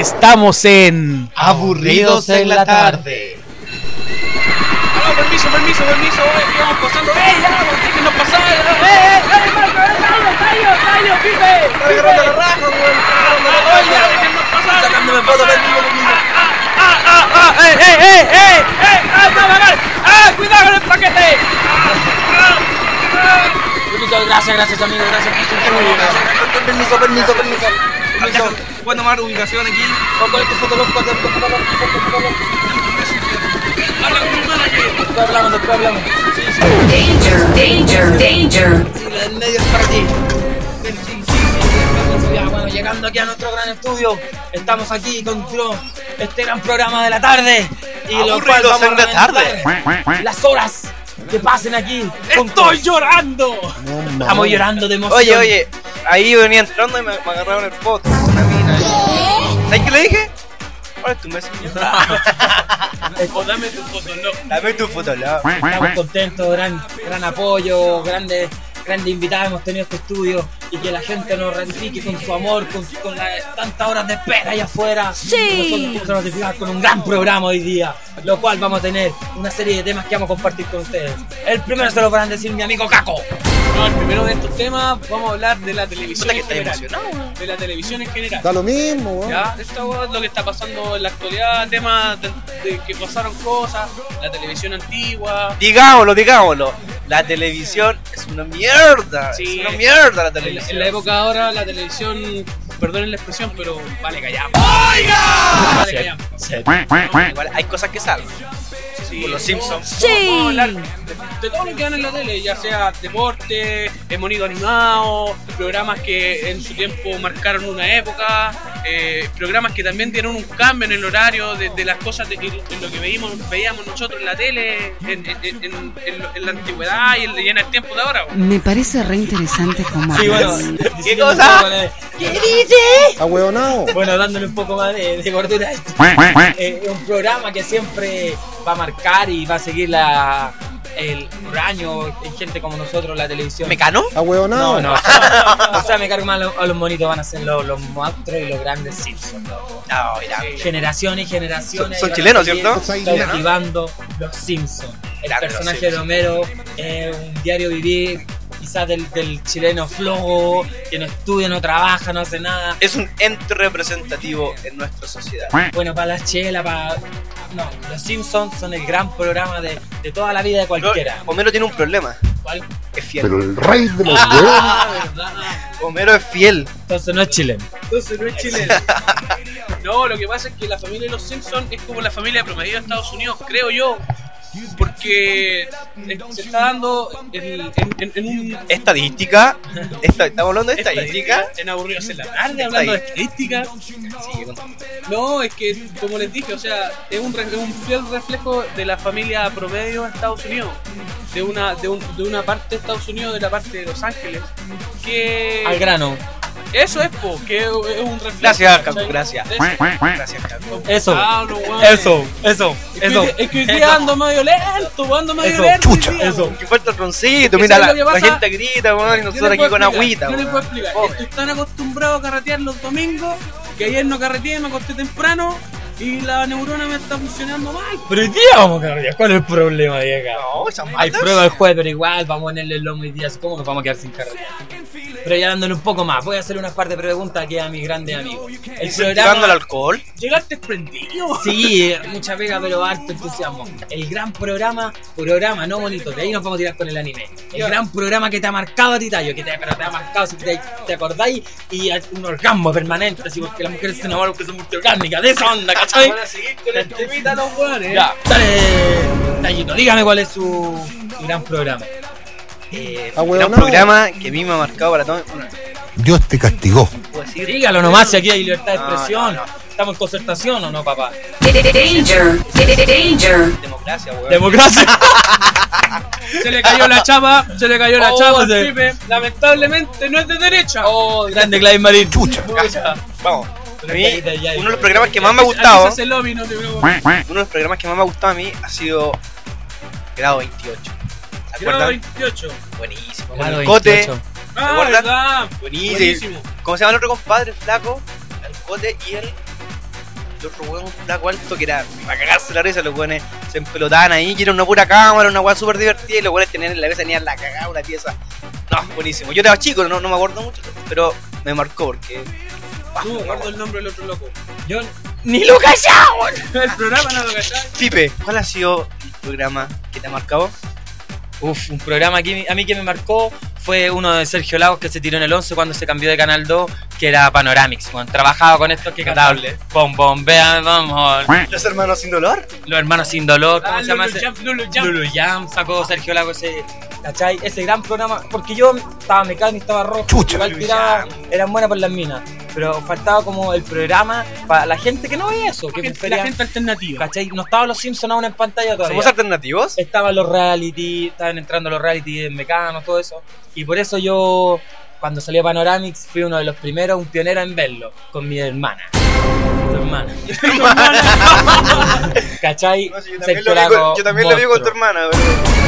Estamos en Aburridos en la tarde. Ah, permiso, permiso, permiso. eh, vamos pasando. ¡Eh, ya! ¡Déjenos pasar! ¡Eh, eh, eh, Marco! ¡Eh, tallo, tallo, tallo! ¡Pipe! ¡Pipe! ¡Ah, oye, ya! ¡Déjenos pasar! Sacándome fotos, ¡Ah, ah, ah, ah! ¡Eh, eh, eh, eh! ¡Eh! ¡Ah! ¡Ah, cuidado con el paquete! ¡Ah, ah, Permiso, gracias, gracias amigo, gracias. Permiso, permiso, permiso. Permiso. ¿Puedo tomar ubicación aquí? Después hablamos, después hablamos. Sí, sí. Danger, danger, danger. Sí, la del medio es para ti. Bueno, llegando aquí a nuestro gran estudio, estamos aquí con este gran programa de la tarde. Y lo cual vamos a en la tarde. las horas que pasen aquí. ¡Estoy llorando! Estamos llorando de emoción. Oye, oye, ahí venía entrando y me, me agarraron el foto. Una mina. ¿Sabes qué le dije? ¿Cuál es tu messenger? O dame tu foto, no. Dame tu. Estamos contentos, gran, gran apoyo, grandes grandes invitados hemos tenido este estudio y que la gente nos ratifique con su amor, con, con la- tantas horas de espera allá afuera. Sí. Nosotros ratificar con un gran programa hoy día, lo cual vamos a tener una serie de temas que vamos a compartir con ustedes. El primero se lo van a decir mi amigo Caco. No, el primero de estos temas vamos a hablar de la televisión en general. emocionado. De la televisión en general. Da lo mismo, weón. Ya, esto es lo que está pasando en la actualidad, temas de, de que pasaron cosas, la televisión antigua. Digámoslo, digámoslo. La televisión es una mierda. Sí. es una mierda la En, televisión. en la época ahora la televisión, perdonen la expresión, pero vale callamos. ¡Oiga! Vale callamos. Igual hay cosas que salvan. Sí. Por los Simpsons. Hablar de, de todo lo que dan en la tele, ya sea deporte, eh, monito animado, programas que en su tiempo marcaron una época, eh, programas que también dieron un cambio en el horario de, de las cosas de, en, lo que veíamos, veíamos nosotros en la tele, en, en- en- en- la antigüedad y en, y en el tiempo de ahora. Me parece re interesante como Sí, bueno, diciendo cosa? un poco de- Ahueonao. Bueno, dándole un poco más de, de gordura a esto. Eh, un programa que siempre va a marcar y va a seguir la, el por año en gente como nosotros la televisión. ¿Mecano? Ahueonao. No, no. o sea, me cargo más a los, a los monitos, van a ser los, los monstruos y los grandes Simpsons. loco. No, mira. Generaciones y generaciones. Son- a chilenos, ¿cierto? Son chilenos. Los Simpsons. El personaje de. Homero es un diario vivir, quizás del, del chileno flojo, que no estudia, no trabaja, no hace nada. Es un ente representativo en nuestra sociedad. Bueno, para las chelas, para. No, los Simpsons son el gran programa de, de toda la vida de cualquiera. Homero tiene un problema. ¿Cuál? Es fiel. Pero el rey de los. Ah, verdad. Homero es fiel. Entonces no es chileno. Entonces no es chileno. No, lo que pasa es que la familia de los Simpsons es como la familia promedio de Estados Unidos, creo yo. Porque eh, se está dando en, en- en- en un Estadística. Esta- estamos hablando de estadística. en aburridos en la tarde hablando de estadística. Sí, No, es que como les dije, o sea, es un, re- es un fiel reflejo de la familia promedio en Estados Unidos, de una de, un- de una parte de Estados Unidos, de la parte de Los Ángeles, que Al grano. Eso es po, que es un reflejo. Gracias. Caco, gracias. Gracias, Caco. Eso. Eso, eso, Es que, eso. hoy- es que hoy día ando medio lento, ando medio Eso, lento. chucha, día, eso. Que falta el roncito, Que mira, ¿sabes la, la gente grita, weón, y nosotros aquí con agüita, Yo les puedo explicar. Estoy tan acostumbrado a carretear los domingos que ayer no carreteé, me acosté temprano y la neurona me está funcionando mal. Pero hoy día vamos a. ¿Cuál es el problema, vieja? No, esas Hay prueba el jueves, pero igual vamos a ponerle el lomo y días. ¿Cómo nos vamos a quedar sin carretera? Pero ya dándole un poco más, voy a hacer unas par de preguntas aquí a mis grandes amigos. El programa. alcohol. Llegaste prendido. Sí, mucha pega, pero harto entusiasmo. El gran programa, programa, no bonito, de ahí nos vamos a tirar con el anime. El gran programa que te ha marcado a ti, Tayo, que te, pero te ha marcado, si te, te acordáis, y un orgasmo permanente, así porque las mujeres se enamoran porque son multiorgásmicas, de esa onda, ¿cachai? Van a seguir con el temita los weones. Ya, dale, Tayito, dígame cuál es su, su gran programa. Eh, Ah, no. programa que a mí me ha marcado para todo. Bueno, Dios te castigó. decir. Dígalo nomás si aquí hay libertad de expresión. no, no. ¿Estamos en concertación o no, papá? Danger, danger. Democracia, weón. Democracia. Se le cayó la chapa, se le cayó la Oh, chapa. Pipe. Lamentablemente no es de derecha. Oh, grande Gladys Marín. Chucha. Vamos. A mí, uno de los programas que más me ha gustado, uno de los programas que más me ha gustado a mí ha sido Grado 28. ¿Se Grado acuerdan? 28. Buenísimo. Grado el cote. 28. Ah, acuerdan? verdad. Buenísimo. Buenísimo. ¿Cómo se llama el otro compadre? El flaco, el cote y el. el otro weón, un flaco alto, que era para cagarse la risa, los weones se empelotaban ahí, que era una pura cámara, una weá súper divertida, y los weones tenían en la cabeza, tenían la cagada, una pieza. No, buenísimo. Yo era chico, no, no me acuerdo mucho, pero me marcó porque. No me acuerdo el nombre del otro loco. Yo ni lo callaba. El programa no lo cachai. Pipe, ¿cuál ha sido el programa que te ha marcado? Uf, un programa que a mí que me marcó fue uno de Sergio Lagos que se tiró en el 11 cuando se cambió de Canal 2, que era Panoramix. Cuando trabajaba con estos que cantaban. Bom Bom Vean Vamos, Los hermanos sin dolor. Los hermanos sin dolor, ¿cómo Ah, se llama Lulu ese? Jump, Lulu Jump. Lulu Jam sacó Sergio Lago ese, ¿cachai? Ese gran programa, porque yo estaba mecánico, estaba rojo, Chucha. igual tiraba, Jam. eran buenas por las minas, pero faltaba como el programa para la gente que no veía eso, que La prefería, gente alternativa. ¿cachai? No estaban los Simpsons aún en pantalla todavía. ¿Somos alternativos? Estaban los reality, estaban entrando los reality en Mecano, todo eso. Y por eso yo, cuando salió Panoramix, fui uno de los primeros, un pionero en verlo, con mi hermana. Tu hermana. ¿Cachai? No, sí, yo también, lo vi, con, yo también lo vi con tu hermana, pero-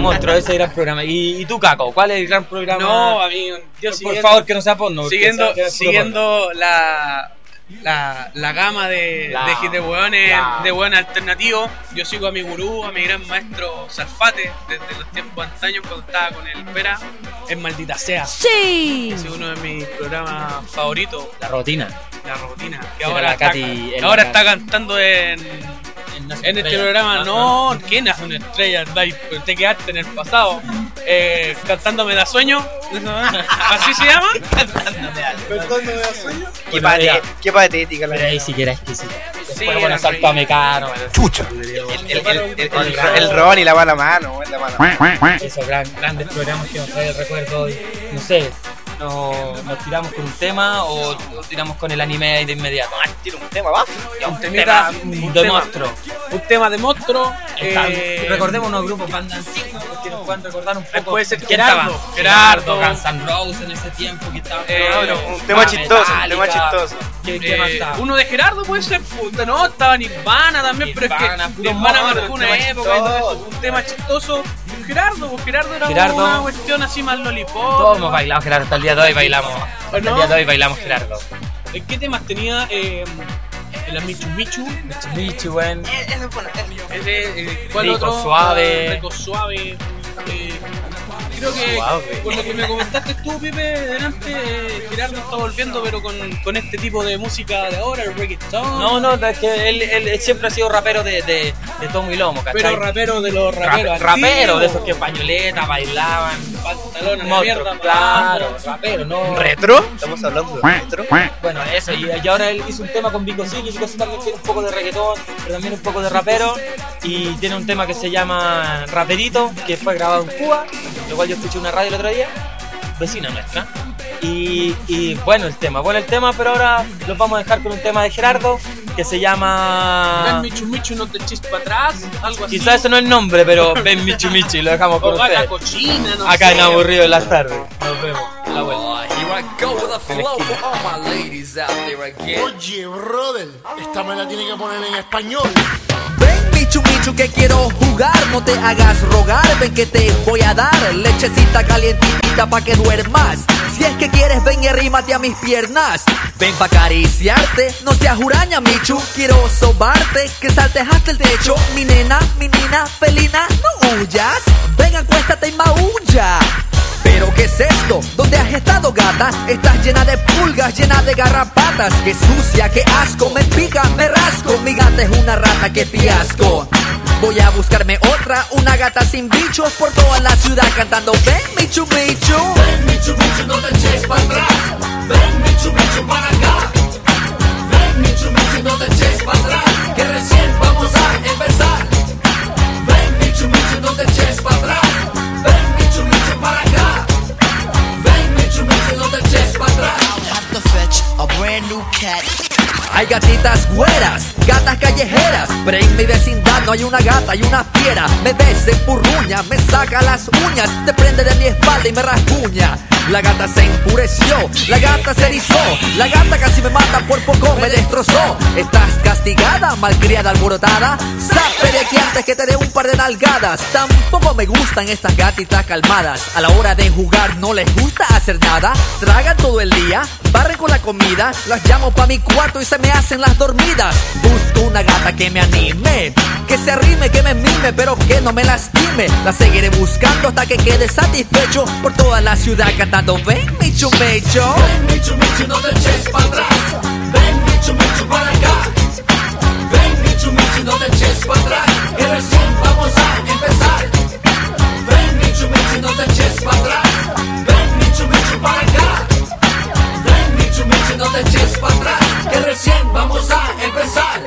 Monstruo, ese gran programa. ¿Y, y tú, Caco? ¿Cuál es el gran programa? No, amigo. Yo por favor, que no sea porno. siguiendo, puro siguiendo la, la, la gama de, La- de, de hueones, la- de hueones alternativos, yo sigo a mi gurú, a mi gran maestro Salfate, desde los tiempos antaños cuando estaba con el Pera, en Maldita Sea. Sí. Ese es uno de mis programas favoritos. La rutina. La Rutina, que Era ahora, la está, Katy- ahora la está cantando en, En, este programa. No, ¿quién es una estrella? Te quedaste en el pasado. Eh, cantando Me da sueño. ¿Así se llama? Qué, Bueno, pate- ya. qué patética la Pero ahí sí que era exquisito. Sí, Después, bueno, a Mecano. Chucha. El, el, el, el, el, el Ron y la mala mano, la mala mano. esos gran, grandes programas que nos trae el recuerdo y no sé, no- nos tiramos con un tema o, tiramos con el anime ahí de inmediato. Ah, Tiene un tema, va. un temita, un un de tema, monstruo. un tema de monstruo. Eh, recordemos unos grupos banda antiguos que nos puedan recordar un poco. Puede ser ¿Quién Gerardo? Gerardo. Guns N' Roses en ese tiempo que estaba. Eh, pero un tema chistoso, un tema chistoso. ¿Qué, qué más eh, estaba? uno de Gerardo puede ser, puta, no, estaba Nirvana también, pero Nirvana, es que Nirvana marcó un una tema época y todo eso, un tema chistoso. Gerardo, pues Gerardo era Gerardo. una cuestión así más lollipop. Todos hemos bailado Gerardo, hasta el día de hoy bailamos. Hasta el día de hoy bailamos Gerardo. ¿En ¿Qué temas tenía eh, la Michu Michu? Es buena. esa. Ese, eh, ¿Cuál Rico otro? Suave. Rico suave. eh, creo que Suave. por lo que me comentaste tú, Pipe, delante, eh, Gerardo está volviendo, pero con, con este tipo de música de ahora, el reggaetón. No, no, es que él, él siempre ha sido rapero de, de, de tomo y lomo, ¿cachai? pero rapero de los raperos. Rape- rapero, de esos que pañoleta, bailaban, Pantalones de mierda. claro, rapero, no. ¿Retro? Estamos hablando de retro. Bueno, eso, y, y ahora él hizo un tema con Vico que Vico Sí también tiene un poco de reggaetón, pero también un poco de rapero, y tiene un tema que se llama Raperito, que fue grabado en Cuba, lo cual yo escuché una radio el otro día, vecina nuestra. Y, y bueno el tema, bueno el tema, pero ahora los vamos a dejar con un tema de Gerardo que se Ven llama... Michu Michu, no te echis para atrás, algo así. Quizás ese no es el nombre, pero ven Michu Michi, lo dejamos con ustedes. cochina, no Acá sé. en Aburrido en las tardes. Nos vemos. La vuelta. Oh, here I go with a flow for all my ladies out there again. Oye, brother, esta me la tiene que poner en español. Ven, Michu Michu, que quiero jugar. No te hagas rogar, ven que te voy a dar lechecita calientita pa' que duermas. Si es que quieres, ven y arrímate a mis piernas. Ven pa' acariciarte, no seas huraña, Michu. Quiero sobarte, que saltes hasta el techo. Mi nena, mi nina, felina, no huyas. Ven, acuéstate y maulla. Pero ¿qué es esto? ¿Dónde has estado gata? Estás llena de pulgas, llena de garrapatas Qué sucia, qué asco, me pica, me rasco Mi gata es una rata, qué fiasco Voy a buscarme otra, una gata sin bichos Por toda la ciudad cantando Ven Michu Michu Ven Michu Michu, no te eches para atrás Ven Michu Michu para acá Ven Michu Michu, no te eches para atrás Que recién vamos a empezar Ven Michu Michu, no te eches para atrás Ven Michu Michu para acá Michu Michu, no te eches para atrás have to fetch a brand new cat. Hay gatitas güeras, gatas callejeras, pero en mi vecindad no hay una gata, hay una fiera. Me ves en purruña, me saca las uñas, te prende de mi espalda y me rasguña. La gata se enfureció, la gata se erizó, la gata casi me mata, por poco me destrozó. Estás castigada, malcriada, alborotada. Sabe de aquí antes que te dé un par de nalgadas. Tampoco me gustan estas gatitas calmadas. A la hora de jugar no les gusta hacer nada. Tragan todo el día, barren con la comida. Las llamo pa' mi cuarto y se me hacen las dormidas. Busco una gata que me anime, que se arrime, que me mime, pero que no me lastime. La seguiré buscando hasta que quede satisfecho por toda la ciudad cantando. Ven, Michu Mecho. Ven, Michu Michu, no te eches para atrás. Ven, Michu Michu, para acá. Ven, Michu Michu, no te eches para atrás. Que recién vamos a empezar. Ven, Michu Michu, no te eches para atrás. Ven, Michu Michu, para acá. Michu Michu, no te eches para atrás. Que recién vamos a empezar.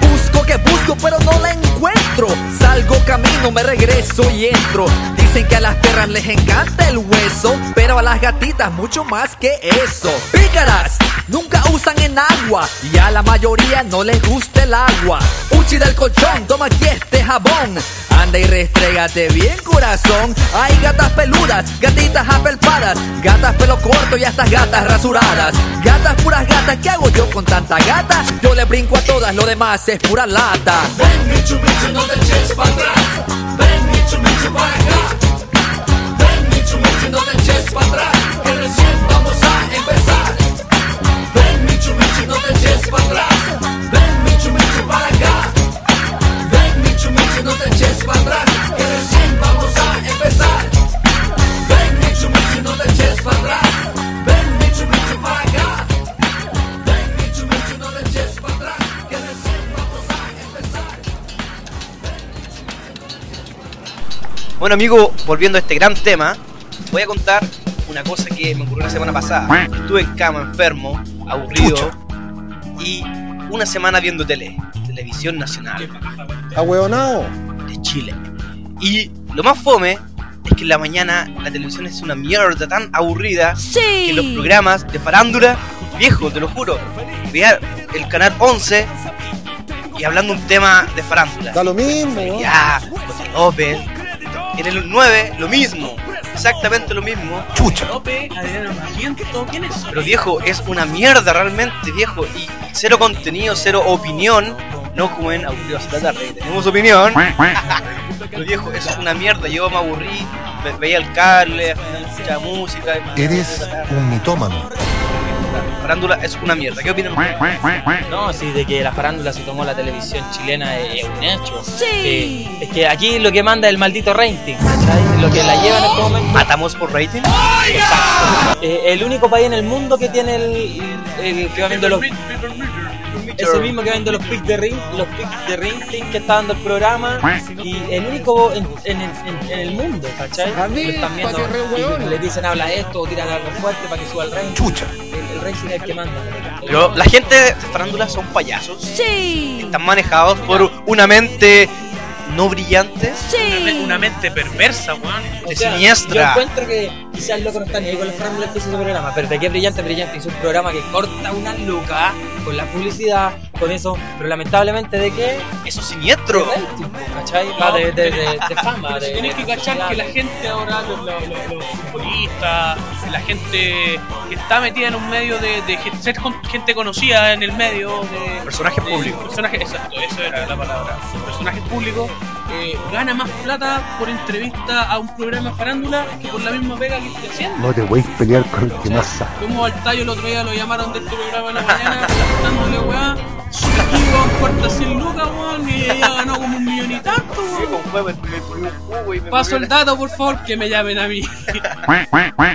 Busco que busco, pero no la encuentro. Salgo camino, me regreso y entro. Dicen que a las perras les encanta el hueso, pero a las gatitas mucho más que eso. Pícaras, nunca usan en agua y a la mayoría no les gusta el agua. Uchi del colchón, toma aquí este jabón. Anda y restrégate bien, corazón. Hay gatas peludas, gatitas apelpadas, gatas pelo corto y estas gatas rasuradas. Gatas puras gatas, ¿qué hago yo con tanta gata? Yo le brinco a todas, lo demás es pura lata. Ven, Michu, Michu, no te eches para atrás. Ven, Michu, Michu, para acá. Ven, Michu, Michu, no te eches Bueno, amigo, volviendo a este gran tema, voy a contar una cosa que me ocurrió la semana pasada. Estuve en cama, enfermo, aburrido y una semana viendo tele, televisión nacional Ahueonao. de Chile. Y lo más fome es que en la mañana la televisión es una mierda tan aburrida que los programas de farándula, viejo, te lo juro, veía el canal 11 y hablando un tema de farándula. Da lo mismo. Ya, José López. En el 9, lo mismo. Exactamente lo mismo. Chucha. Pero viejo, es una mierda realmente, viejo. Y cero contenido, cero opinión. No como en Aburridos de la tarde. Tenemos opinión. Pero viejo, es una mierda. Yo me aburrí, ve- veía el cable, al final escuchaba música. y- Eres un mitómano. Farándula es una mierda. ¿Qué opinan? No, sí, de que la farándula se tomó la televisión chilena es un hecho. Sí. es que aquí lo que manda es el maldito rating, ¿cachai? Lo que la lleva en este momento. ¿Matamos por rating? Eh, el único país en el mundo que tiene el, el que va viendo los ese mismo que vende los pics de ring, los pics de rating que está dando el programa y el único en, en, en- en el mundo, ¿cachai? A ver, Lo están viendo y le dicen habla esto o tiran algo fuerte para que suba el rating. Chucha. El, rating es el que manda. Pero la gente de farándula son payasos. Están manejados por una mente no brillante. Una, me- una mente perversa, weón. O de sea, siniestra. Yo encuentro que quizás el loco no está ni ahí con las frándulas que hizo ese programa, pero de qué brillante, brillante. Hizo un programa que corta una luca con la publicidad, con eso, pero lamentablemente de qué? Eso es De siniestro. ¿cachai? De, de, de, de fama. Pero de, si tienes que cachar que la gente ahora, los, los- los- los futbolistas, la gente que está metida en un medio de, ser gente conocida en el medio de Personajes de- públicos. personajes, exacto, eso era la palabra. Personajes públicos eh, gana más plata por entrevista a un programa farándula que por la misma pega que esté haciendo. No te voy a pelear con el que más sabe. Como al tallo el otro día lo llamaron de este programa en la mañana, dándole weá, She suscribo a cuarta 100 lucas, weón, y ella ganó como un millón y tanto, weón. Paso el dato, por favor, que me llamen a mí.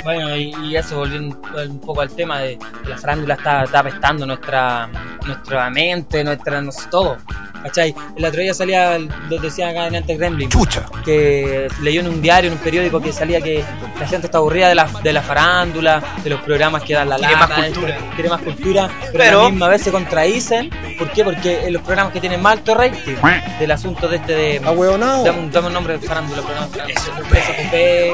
Bueno, y, y eso, volviendo un poco al tema de que la farándula está, está apestando nuestra, nuestra mente, nuestra, no sé, todo. ¿Cachai? El otro día salía, lo decía acá en Ante Gremlin, Chucha. que leyó en un diario, en un periódico, que salía que la gente está aburrida de la, de la farándula, de los programas que dan la Quiere lata, más cultura. quiere más cultura, pero, Pero- a la misma vez se contradicen. ¿Por qué? Porque en los programas que tienen más alto rating, del asunto de este de... Ahueonao. Dame un, dame un nombre de farándula, programa de farándula. Eso, Eso, Coupé,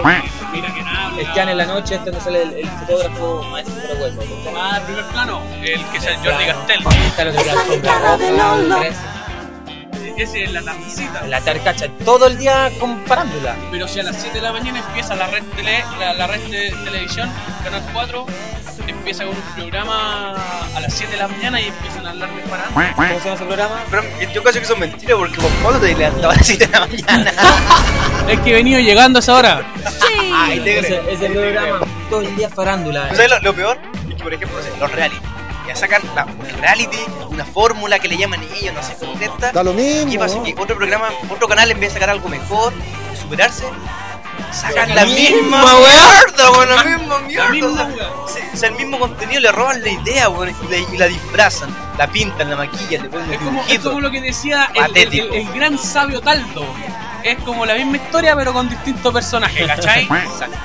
Mira que nada. el que en la noche, este donde sale el, el fotógrafo maestro de hueso. Ah, primer plano, el que es el Jordi Castell. Está el otro el tres. ese es la tardecita. La tarcacha, todo el día con farándula. Pero si a las 7 de la mañana empieza la red, tele, la, la red de televisión, Canal 4, empieza con un programa a las 7 de la mañana y empiezan a hablar de farándula. ¿Cómo se llama ese programa? Pero yo cacho que son mentiras porque con cuando te levantaba a las 7 de la mañana. Es que he venido llegando a esa hora. Ay, te creo. Ese, ese programa, todo el día farándula. ¿Tú ¿Sabes lo, lo peor? Es que, por ejemplo, no sé, los reality. Ya sacan la, el reality, una fórmula que le llaman ellos, no sé cómo es esta. Da lo mismo. ¿Qué pasa? ¿no? Que otro programa, otro canal, en vez de sacar algo mejor, superarse, sacan La la misma misma mierda, weón, la misma La mierda. misma o sea, sea, el mismo contenido le roban la idea, weón, y la, y la disfrazan, la pintan, la maquillan, le ponen Es como, es como lo que decía el, el, Patético. el gran sabio Taldo. Es como la misma historia pero con distintos personajes, ¿cachai? Exacto.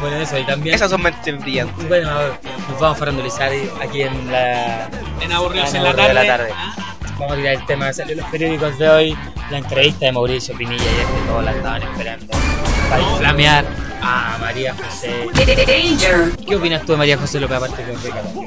Bueno, eso, y también. Esas son mentes brillantes. Bueno, a ver, nos vamos a farandulizar aquí en la. En aburridos Ah, en la no, tarde. de la tarde. ¿ah? Vamos a tirar el tema en los periódicos de hoy. La entrevista de Mauricio Pinilla, ya que todos la estaban esperando. Para inflamear a María José. ¿Qué opinas tú de María José López aparte que Ricardo?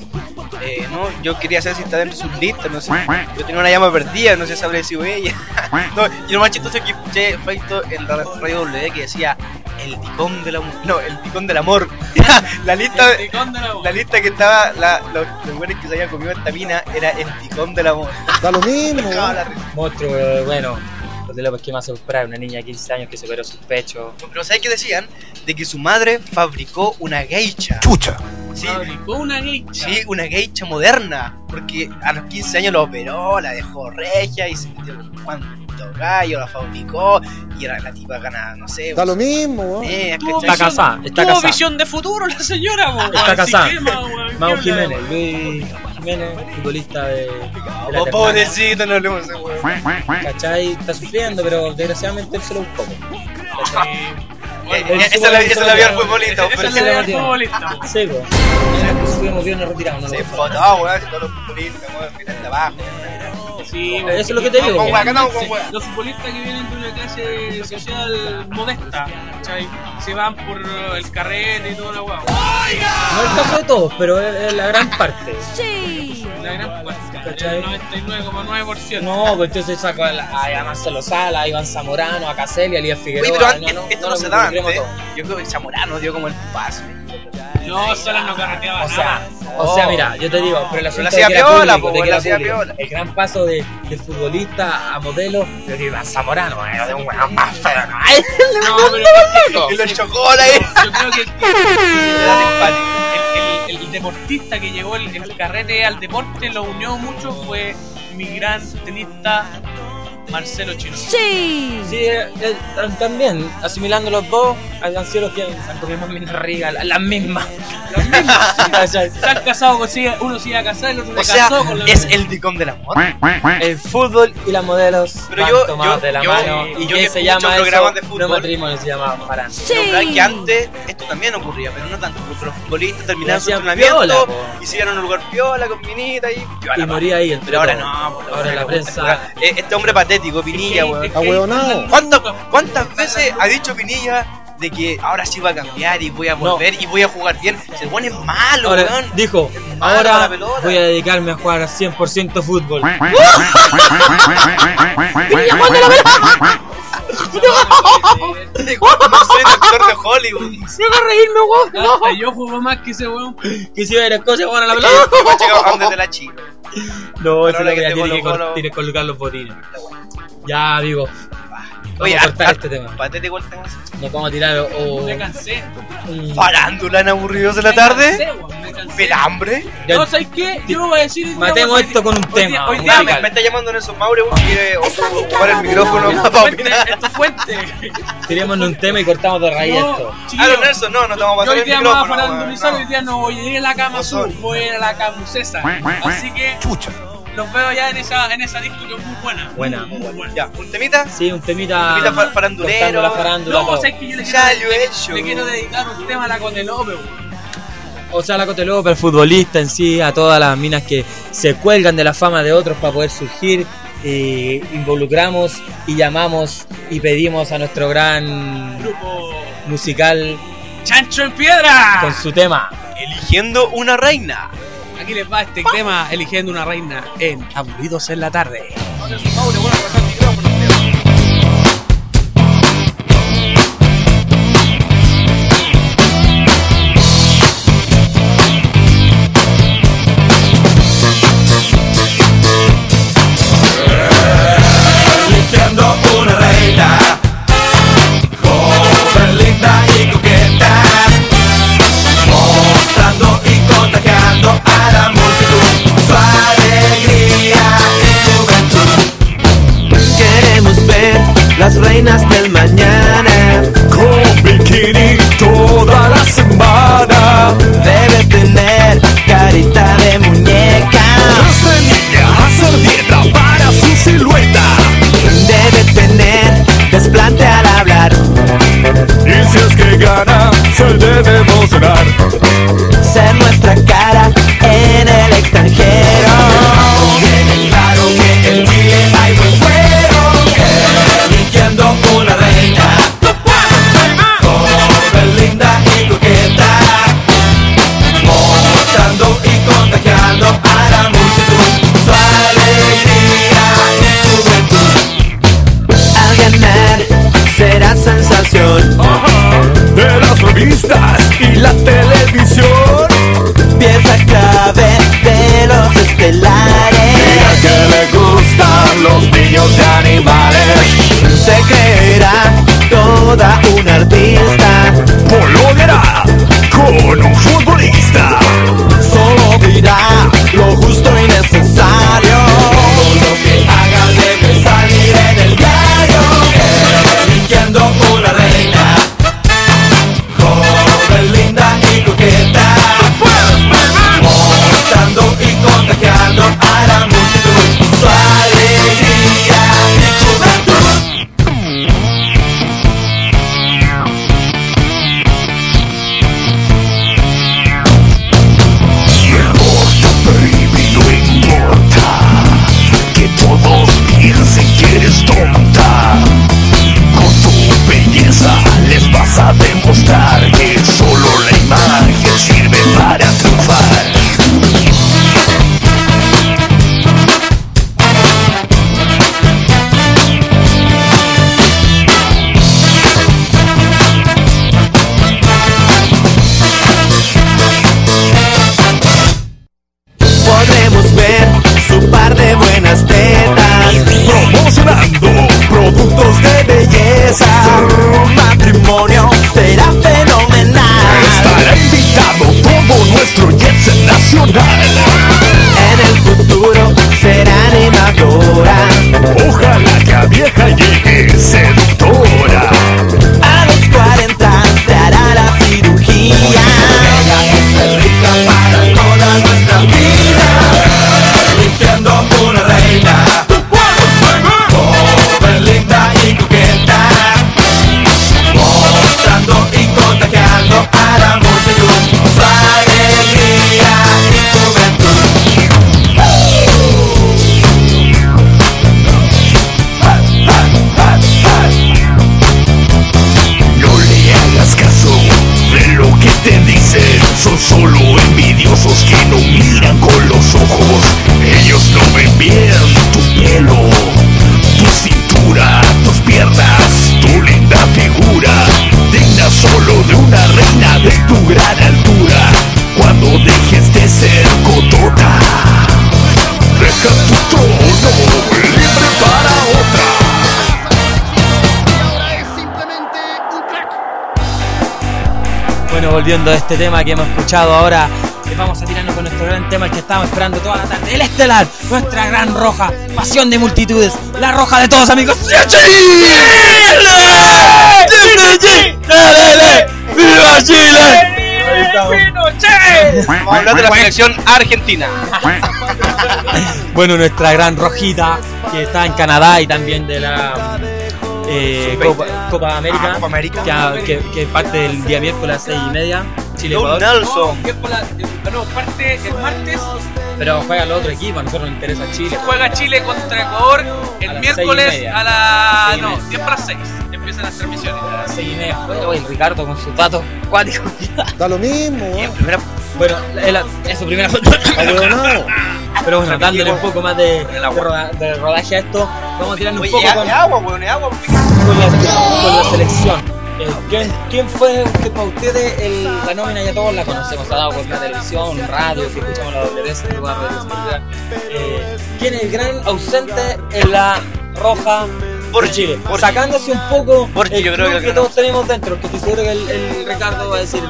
Eh, no, yo quería saber si está dentro de sus listas, no sé. Yo tenía una llama perdida, no sé si habrá sido ella. no, y lo más chistoso es que escuché Feito en la radio W que decía el ticón del amor. No, el ticón del amor. la lista El ticón del amor. la lista que estaba, la, los, buenos que se habían comido esta mina era el ticón del amor. Da lo mismo. Monstruo, bueno. López, ¿qué más se esperar? Una niña de 15 años que superó sus pechos. Pero ¿sabes qué decían? De que su madre fabricó una geisha. Chucha. Sí, Fabricó una geisha. Sí, una geisha moderna. Porque a los 15 años la operó, la dejó regia y se metió en cuanto gallo, la fabricó. Y era la tipa gana, no sé. Da lo mismo, eh. Está casada, está casada. visión de futuro la señora, po, Está weón. casada. Si quema, weón, Mau ¿qué habla? Jiménez, Luis Jiménez, futbolista de, de Oh, pobrecito, no hablemos de weón. ¿Cachai? Está sufriendo, pero desgraciadamente él se lo buscó. Eh, Esa la esa la vio el futbolista, Esa se la metió. del futbolista. Sí, pues. Estuvimos bien retirados, no se lo empotó, weón, si todos los futbolistas, weón, miran de abajo. Sí, Eso es lo que te digo. Con weá, no, con Sí, weá. Los futbolistas que vienen de una clase social modesta, ¿cachai? Se van por el carrete y toda la guagua. No el caso de todos, pero es, es la gran parte. La gran parte, ¿Cachai? el 99,9%. No, pues entonces saco a, Marcelo Sala, a Iván Zamorano, a Caselli, a Elías Figueroa. Oye, pero antes, no, no, esto no, no se involucremos antes. Yo creo que Zamorano dio como el paso. No, Salas no carreteaba O sea, nada. o sea, mira, yo te digo, pero el Pero asunto la de que piola, público, po, de que la era piola. El gran paso de, de futbolista a modelo, yo digo, Iván Zamorano, era de un weón más feo, ¿no? Ay, No, pero Y los chocola ahí. yo creo que el, el- el deportista que llevó el, el carrete al deporte lo unió mucho fue mi gran tenista Marcelo Chino. Sí, eh, eh, también, asimilando los dos, han sido los que han comido más minas ricas, las, mismas. Las mismas, sí. Se han casado con sí, uno se iba a casar, el otro O se sea, casó con la es el ticón del amor. El fútbol y las modelos Pero yo- tomados yo- de la yo- mano. y ¿Y yo que se llama programas eso? de fútbol. No matrimonio, se llama pero es que antes esto también ocurría, pero no tanto, porque los futbolistas terminaban su entrenamiento piola, y se iban a un lugar piola con minita y piola. Y moría ahí Pero ahora no, Ahora la prensa-. Eh, Este hombre patético, Pinilla, weón. Ahueonado. ¿Cuántas, ¿Cuántas veces ha dicho Pinilla de que ahora sí va a cambiar y voy a volver y voy a jugar bien? Se pone malo, Ahora weón. dijo, malo ahora voy a dedicarme a jugar 100% fútbol. No soy doctor de Hollywood. Hasta yo juego más que ese weón. Que si va a ir a a la pelota. A donde te la chico. No, ese es que tiene que, Colo-Colo. col- tiene que colocar los botines. Ya, amigo. Vamos Oye, a cortar ar- este tema. Patético el tema. Nos vamos a tirar o, Me cansé. Farándula en aburridos de la Me cansé, tarde. Pelambre. Ya- No, ¿sabes qué? Yo voy a decir. Matemos esto con un hoy día- tema, Hoy día, me está llamando Nelson Maure, quiere ocupar el micrófono para fuente. Tirémonos un tema y cortamos de raíz esto. Ah, Nelson, no, no hoy día a farandulizar, hoy no voy a ir a la cama voy a ir a la cama César. Así que Chucha. los veo ya en esa, en esa disco que es muy buena. Buena. Muy buena. no. Ya, un temita. Sí, un temita. Un temita fa- farandulero. cortando la farándula. No, todo. sabes que yo le Ya quiero, le dedicar un tema a la. O sea, la Cotelobo para el futbolista en sí, a todas las minas que se cuelgan de la fama de otros para poder surgir. Eh, involucramos y llamamos y pedimos a nuestro gran grupo musical Chancho en Piedra con su tema Eligiendo una reina. Aquí les va este tema Eligiendo una reina en Aburridos en la tarde. Pues, reinas del mañana. Con bikini toda la semana. Debe tener carita de muñeca. Niña, hacer dieta para su silueta. Debe tener desplante al hablar. Y si es que gana, se debe emocionar. Ser volviendo a este tema que hemos escuchado ahora. Que vamos a tirarnos con nuestro gran tema, el que estábamos esperando toda la tarde. El Estelar, nuestra gran roja, pasión de multitudes, la roja de todos, amigos. ¡Chile! ¡Chile! ¡Viva Chile! Pinochet. Vamos a hablar de la selección argentina. bueno, nuestra gran rojita que está en Canadá y también de la eh, Copa, Copa, ah, América, ah, Copa América. Que, ah, que, que, parte el día miércoles a las 6 y media. Chile Don Nelson. No, eh, parte el martes. Pero juega el otro equipo, a nosotros nos interesa Chile. Juega Chile contra Ecuador el a miércoles a las. No, 10 para las 6 empiezan las transmisiones. Se viene después, el Ricardo con sus datos cuáticos. Da lo mismo. ¿eh? bueno, es su primera foto. Ah, Pero bueno, dándole un poco más de, de rodaje a esto, vamos a tirarle un poco con, agua, con, agua, con la selección. Eh, ¿Quién, fue que para ustedes la nómina? Ya todos la conocemos, ha dado por la televisión, radio, que escuchamos la WS, eh, ¿Quién es el gran ausente en la roja de Chile? Borgi. Sacándose un poco el yo creo que que, no. todos tenemos dentro, que estoy seguro que el, el Ricardo va a decir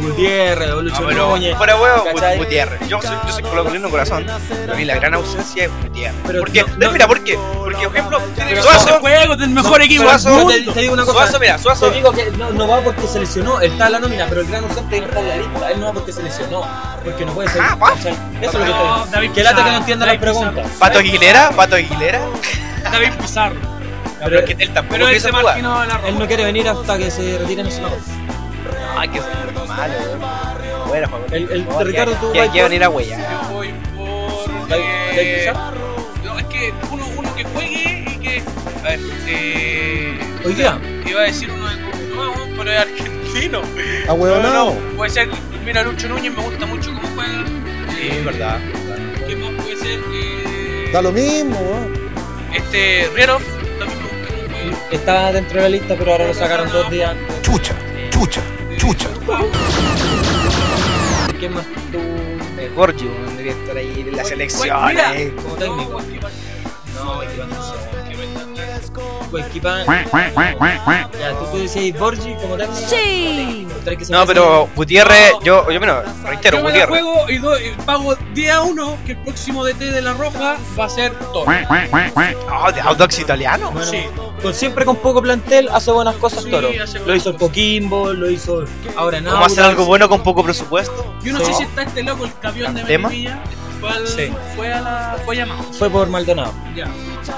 Gutiérrez o Lucho pero Núñez. fuera huevo. Gutiérrez. Yo soy, yo soy colocolino corazón. Pero a mí la gran ausencia es Gutiérrez. Porque, no- no, no- mira, ¿por qué? Porque, por ejemplo, Pero Suazo, juego del mejor equipo Suazo, te, te digo una cosa. Suazo, mira, Suazo. Te digo que no, no va porque se lesionó, él está en la nómina, pero el gran ausente no está en la lista. Él no va porque se lesionó, porque no puede ser. Ah. ¿cachai? Eso es lo que te digo. David Que lata que no entienda las preguntas. Pato Aguilera, Pato Aguilera. David Pizarro. Pero es que él tampoco Pero él quiso se marginó la. Él no quiere venir hasta que se retire en Nacional. Ay, que es malo. Bueno, Juan. El- el- No, Ricardo, quiere por- venir a huella. Yo voy por. ¿David- eh, no, es que uno, uno que juegue y que. A ver, eh. Hoy día. Iba a decir uno de nuevo, pero es argentino. Ahueonao. Puede ser. Mira, Lucho Núñez me gusta mucho cómo juega. Sí, Eh, es verdad. ¿Qué más puede ser? Eh, Da lo mismo, weón. este. Rierov Estaba dentro de la lista, pero ahora lo sacaron dos días. antes. Chucha, chucha, chucha. ¿Quién más tú? Eh, weón, debería estar ahí en la selección. mira. eh. Como técnico. No Ya, tú, tú decías Borgi como técnico. Sí. No, pero Gutiérrez, yo, yo menos, reitero, Yo me Gutiérrez. juego y, doy- y pago 10 a 1 que el próximo DT de la Roja va a ser Toro. Ah, de Audax italiano. Bueno, Sí. con, siempre con poco plantel hace buenas cosas Sí, Toro. hace Lo buenas hizo el. Coquimbo, lo hizo ahora en ¿Cómo hacer algo bueno con poco presupuesto? Yo no Sí. sé si está este loco, el campeón de. Melipilla. Fue, al, Sí. fue a la. Fue llamado. Fue por Maldonado. Ya.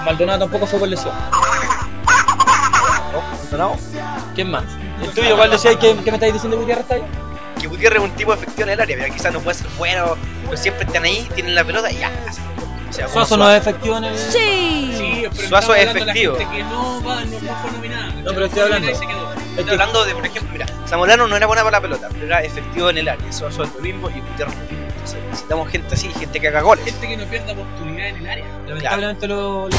Maldonado tampoco fue por lesión. No, ¿Quién más? ¿El tuyo cuál decía? ¿Qué, qué me estáis diciendo Gutiérrez está ahí? que Gutiérrez es un tipo efectivo en el área, pero quizás no puede ser bueno, pero siempre están ahí, tienen la pelota y ya. O sea, Suazo no es efectivo en el. Sí. Sí, pero Suazo es la efectivo. gente que no, va, no, no fue nominada. No, pero estoy hablando. Estoy hablando de, por ejemplo, mira, Zamorano no era buena para la pelota, pero era efectivo en el área. Suazo es lo mismo y Gutiérrez lo mismo. Necesitamos gente así, gente que haga goles. Gente que no pierda oportunidad en el área. Lamentablemente lo, lo-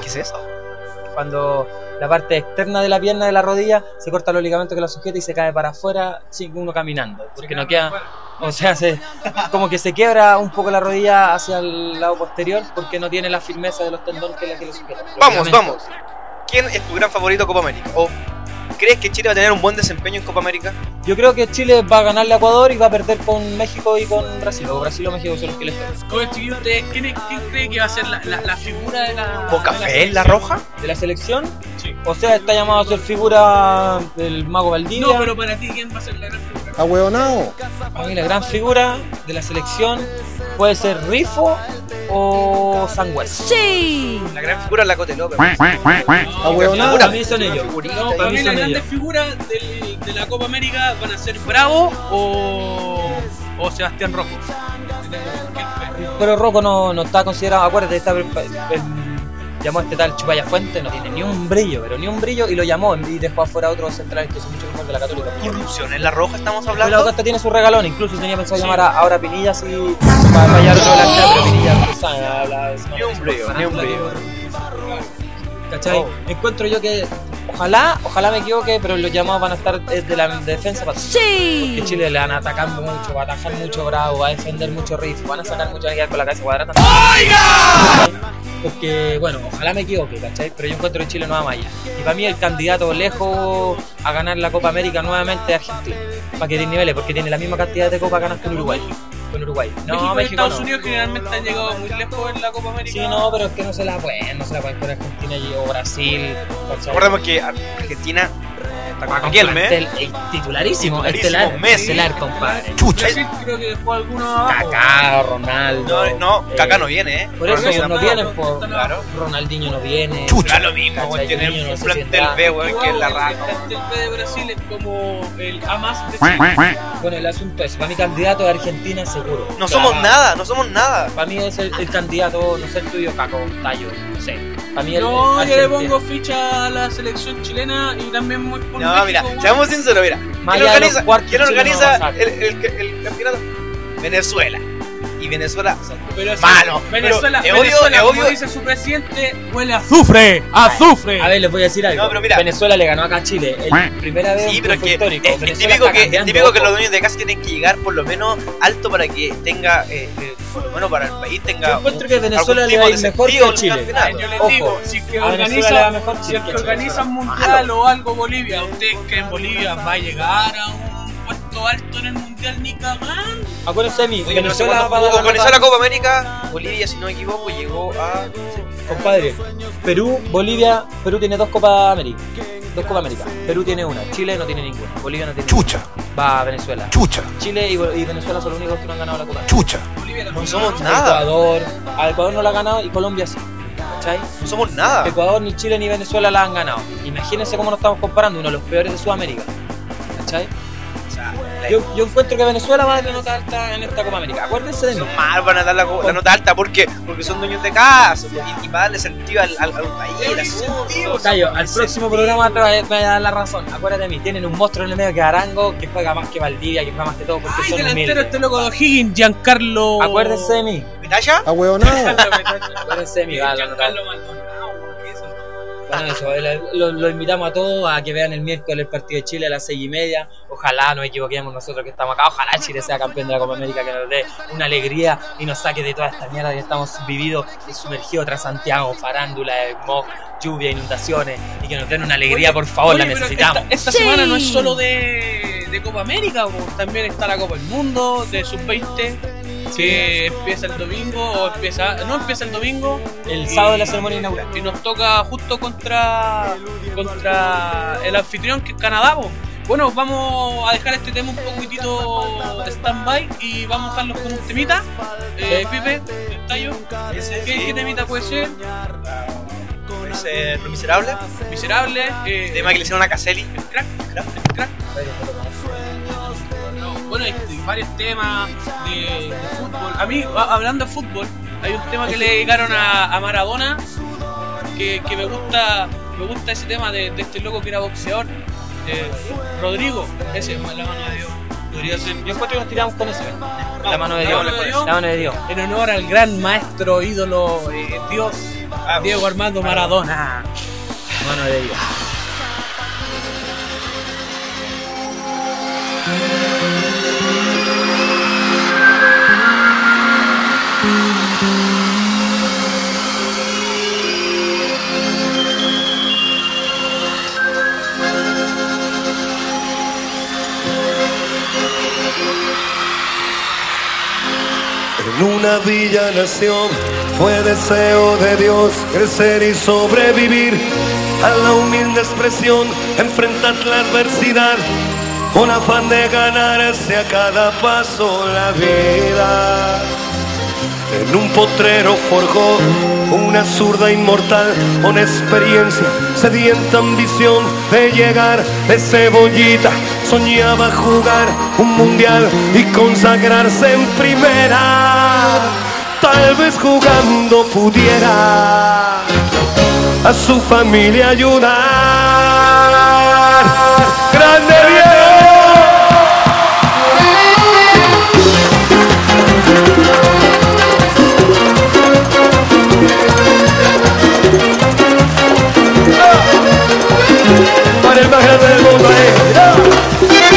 ¿Qué es eso? Cuando la parte externa de la pierna de la rodilla se corta los ligamentos que la sujeta y se cae para afuera sin uno caminando. Porque no queda. O sea, se, como que se quiebra un poco la rodilla hacia el lado posterior porque no tiene la firmeza de los tendones que la que lo sujeta. Vamos, vamos. ¿Quién es tu gran favorito Copa América? ¿O crees que Chile va a tener un buen desempeño en Copa América? Yo creo que Chile va a ganarle a Ecuador y va a perder con México y con Brasil. O Brasil o México son los que les. Oye, chiquillos, ¿ustedes ¿quién, quién cree que va a ser la, la, la figura de la. ¿O de Café en la selección? roja? ¿De la selección? Sí. O sea, está llamado a ser figura del Mago Valdivia. No, pero para ti, ¿quién va a ser la gran figura? Ahueonao. Para mí la gran figura de la selección puede ser Rifo o Sangüesa. Sí. La gran figura es la Cote López. Ahueonao. Para mí son ellos. No, para mí las grandes figuras del- de la Copa América van a ser Bravo o, o Sebastián Rojo. Pero Rocco no, no está considerado, acuérdate, está, el- el- llamó a este tal Chupaya Fuente, no tiene ni un brillo, pero ni un brillo y lo llamó y dejó afuera a otros centrales que son mucho mejor de la Católica. Corrupción en la roja estamos hablando. Augusta tiene su regalón, incluso tenía pensado llamar a, ahora a Pinilla así para fallar otro delantero, pero Pinilla tú sabes, habla Ni un brillo, ni un brillo. ¿Cachai? Oh. Encuentro yo que ojalá, ojalá me equivoque, pero los llamados van a estar eh, de la defensa para Sí. que Chile le van a atacar mucho, va a atajar mucho Bravo, va a defender mucho Riff, van a sacar mucho a quedar con la cabeza cuadrada. Porque, bueno, ojalá me equivoque, ¿cachai? Pero yo encuentro que Chile no va más allá. Y para mí el candidato lejos a ganar la Copa América nuevamente es Argentina. Para que den niveles, porque tiene la misma cantidad de Copas ganas con Uruguay. Con Uruguay. No, México, y México Estados no. Unidos generalmente han llegado muy lejos en la Copa América. Sí, no, pero es que no se la pueden, no se la pueden con Argentina y o Brasil. Recordemos que Argentina Riquelme. plantel, eh, titularísimo, Titularísimo, estelar, Messi. estelar, compadre. Chucha. Creo que dejó algunos abajo. Kaká, Ronaldo. No, no, eh, Kaká no viene, ¿eh? Por eso no tampoco. vienen por Claro. Ronaldinho no viene. Chucha. Lo mismo, weón, tener no un plantel. B, weón, que es la El rata. plantel B de Brasil es como el A más de Chile. Bueno, el asunto es, para mi candidato es Argentina seguro. No somos Clavado. nada, no somos nada. Para mí es el, el candidato, no sé el tuyo, Caco, Tallo, no sé. Para mí el No, yo le pongo ficha a la selección chilena y también muy por No, México, mira, seamos sinceros, mira. ¿Quién organiza, quién no el, el- el campeonato? Venezuela. Y Venezuela son Pero sí, malos. Venezuela, Pero es obvio, Venezuela, es como obvio. dice su presidente, huele a azufre, azufre. A ver, les voy a decir algo. No, pero mira. Venezuela le ganó acá a Chile. El primera vez Sí, en pero fue que histórico. es, típico, que, es cambiando, típico que ojo. los dueños de casa tienen que llegar por lo menos alto para que tenga, eh, eh, por lo menos para el país tenga. Yo encuentro un- que Venezuela le va a ir mejor que a Chile. Yo les Ojo, digo, si es que organiza, mejor si es que Chile. organizan mundial o algo Bolivia, ¿ustedes creen Bolivia va a llegar a un puesto alto en el mundial ni cagando? Acuérdense de mí, Oye, Venezuela va a la Copa América, Bolivia, si no me equivoco, llegó a. Compadre, Perú, Bolivia, Perú tiene dos Copas América. Dos Copas América. Perú tiene una, Chile no tiene ninguna. Bolivia no tiene Chucha, ninguna. Va a Venezuela. chucha, Chile y, y Venezuela son los únicos que no han ganado la Copa. chucha. No somos nada, Ecuador, a Ecuador no la ha ganado y Colombia sí. ¿Cachai? no somos nada. Ecuador, ni Chile, ni Venezuela la han ganado. Imagínense cómo nos estamos comparando, uno de los peores de Sudamérica. ¿Cachai? Yo, yo encuentro que Venezuela va a dar la nota alta en esta Copa América. Acuérdense de mí. son mal, van a dar la, la nota alta porque, porque son dueños de casa y, y para darle sentido al, al, al país. Callo, al próximo programa te voy a- a dar la razón. Acuérdate de mí, tienen un monstruo en el medio que Arango, que juega más que Valdivia, que juega más que todo porque Ay, son delantero este loco de O'Higgins, Giancarlo. Acuérdense de mí. ¿Pitaya? Ahueonado. Acuérdense de mí. va. Giancarlo Maldonado. Bueno, eso, eh, lo, lo invitamos a todos a que vean el miércoles el partido de Chile a las seis y media. Ojalá nos equivoquemos nosotros que estamos acá. Ojalá Chile sea campeón de la Copa América, que nos dé una alegría y nos saque de toda esta mierda que estamos vividos y sumergidos tras Santiago, farándula, smog, lluvia, inundaciones y que nos den una alegría, Oye, por favor, oye, la necesitamos. Esta, esta semana no es solo de, de Copa América, también está la Copa del Mundo, de Sub-20, que empieza el domingo, o empieza, no empieza el domingo. El y- sábado de la ceremonia inaugural. Y nos toca justo contra, contra el anfitrión que es Canadá. Bueno, vamos a dejar este tema un poquitito de stand-by y vamos a dejarlos con un temita. Eh, Pipe, tallo, ¿qué, qué temita puede ser? Puede ser Lo Miserable. Miserable. Eh, Tema que le hicieron a Caselli. el crack, crack, el crack. No, bueno, hay varios temas de, de fútbol. A mí, a- hablando de fútbol, hay un tema que le dedicaron a, a Maradona que, que me gusta me gusta ese tema de, de este loco que era boxeador. eh, Rodrigo, ese, la mano de Dios. Podría ser. Yo encuentro que nos tiramos con eso. ¿eh? La mano de Dios. La mano de Dios. En honor al gran maestro, ídolo, eh, Dios, Diego Armando Maradona. Mano de Dios. En una villa nación fue deseo de Dios crecer y sobrevivir a la humilde expresión, enfrentar la adversidad con afán de ganarse a cada paso la vida. En un potrero forjó una zurda inmortal con experiencia, sedienta ambición de llegar de cebollita. Soñaba jugar un mundial y consagrarse en primera. Tal vez jugando pudiera a su familia ayudar. ¡Grande para el más del mundo. eh.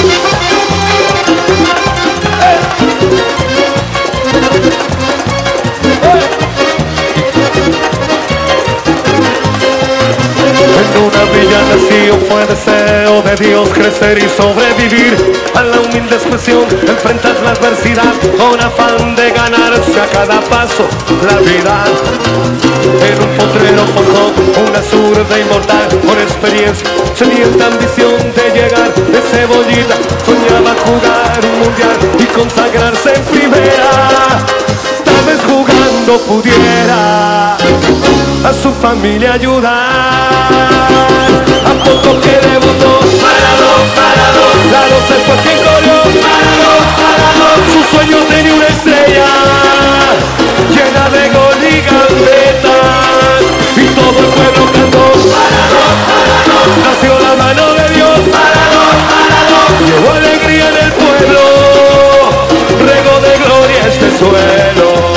En una villa nació fue deseo de Dios crecer y sobrevivir expresión, enfrentar la adversidad con afán de ganarse a cada paso la vida. En un potrero forjó una zurda inmortal con experiencia, sedienta ambición de llegar de cebollita, soñaba jugar un mundial y consagrarse en primera. Tal vez jugando pudiera a su familia ayudar. A poco que debutó, parado, parado, la parado. Su sueño tenía una estrella llena de gol y gambetas y todo el pueblo cantó. Nació la mano de Dios. Llevó alegría en el pueblo, rego de gloria este suelo.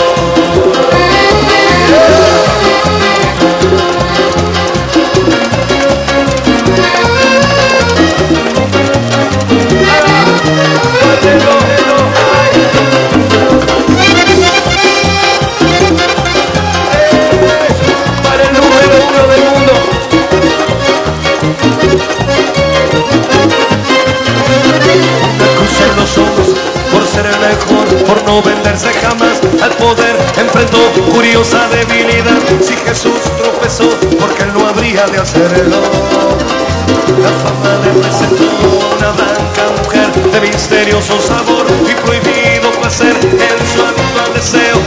No venderse jamás al poder. Enfrentó curiosa debilidad. Si Jesús tropezó, porque él no habría de hacerlo. La fama le presentó una blanca mujer de misterioso sabor y prohibido placer en su habitual deseo.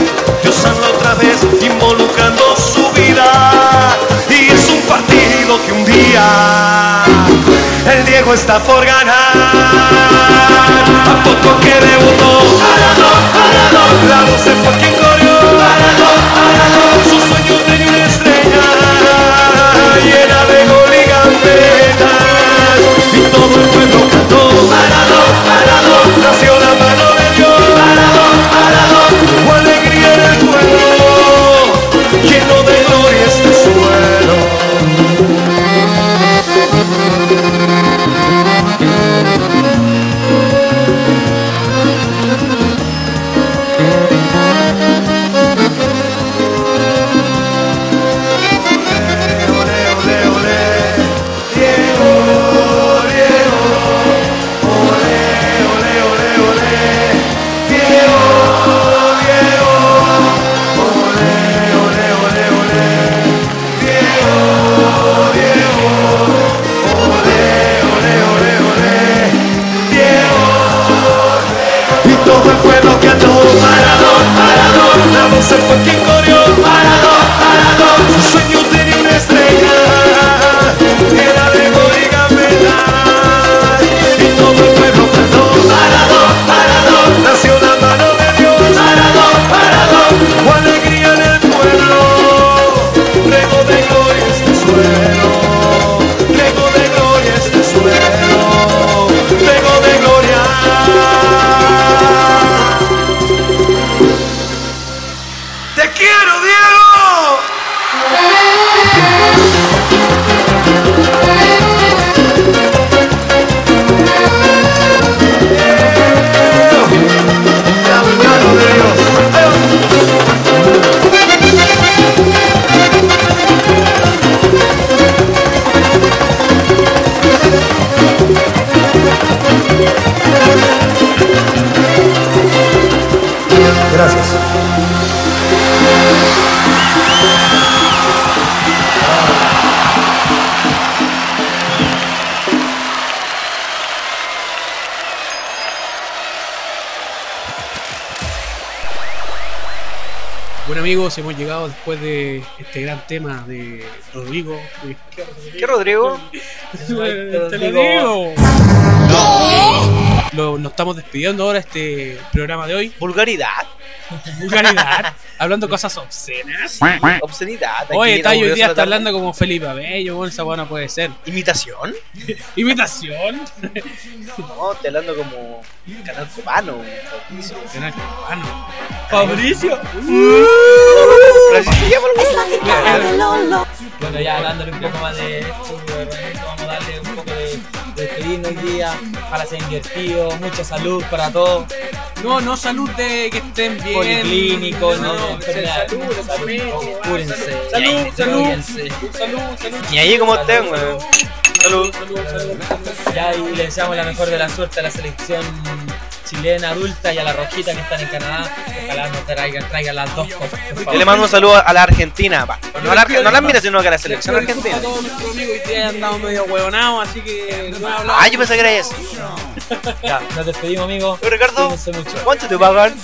Dios anda otra vez involucrando su vida y es un partido que un día el Diego está por ganar. A poco que debutó, la voz se fue quien amigos, hemos llegado después de este gran tema de Rodrigo. ¿Qué Rodrigo? Te lo digo. Lo- nos estamos despidiendo ahora este programa de hoy. Vulgaridad. Vulgaridad. hablando cosas obscenas. Obscenidad. Oye, Tayo hoy día está hablando como Felipe Abello, bueno, esa buena puede ser. ¿Imitación? ¿Imitación? No, estoy hablando como canal cubano. Canal cubano. Fabricio. Francisco, Bueno, ya dándole un poco más de esto, vamos a darle un poco de, de despedirnos hoy día para ser divertido, mucha salud para todos. No, no salud de que estén bien. Policlínicos, no, no, enfermedades. salud, salud. Salud, salud, Cuídense. salud, salud. Ni ahí como estén, weón. Salud. Ya y le deseamos la mejor de la suerte a la selección chilena adulta y a la rojita que están en Canadá. Ojalá nos traigan, traigan las dos copas. por Yo le mando un saludo a la Argentina. va. No a la, no a la mira, sino que a la selección argentina. Todos nuestros amigos hoy día han andado medio huevonados, así que no he hablado. Ah, yo pensé que era eso. Ya, nos despedimos, amigos. Ricardo. ¿cuánto te pagan?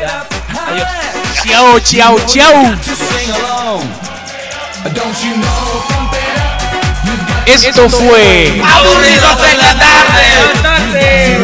Ya, adiós. Chao, chao, chao esto, fue. Aburridos en la tarde. En la tarde.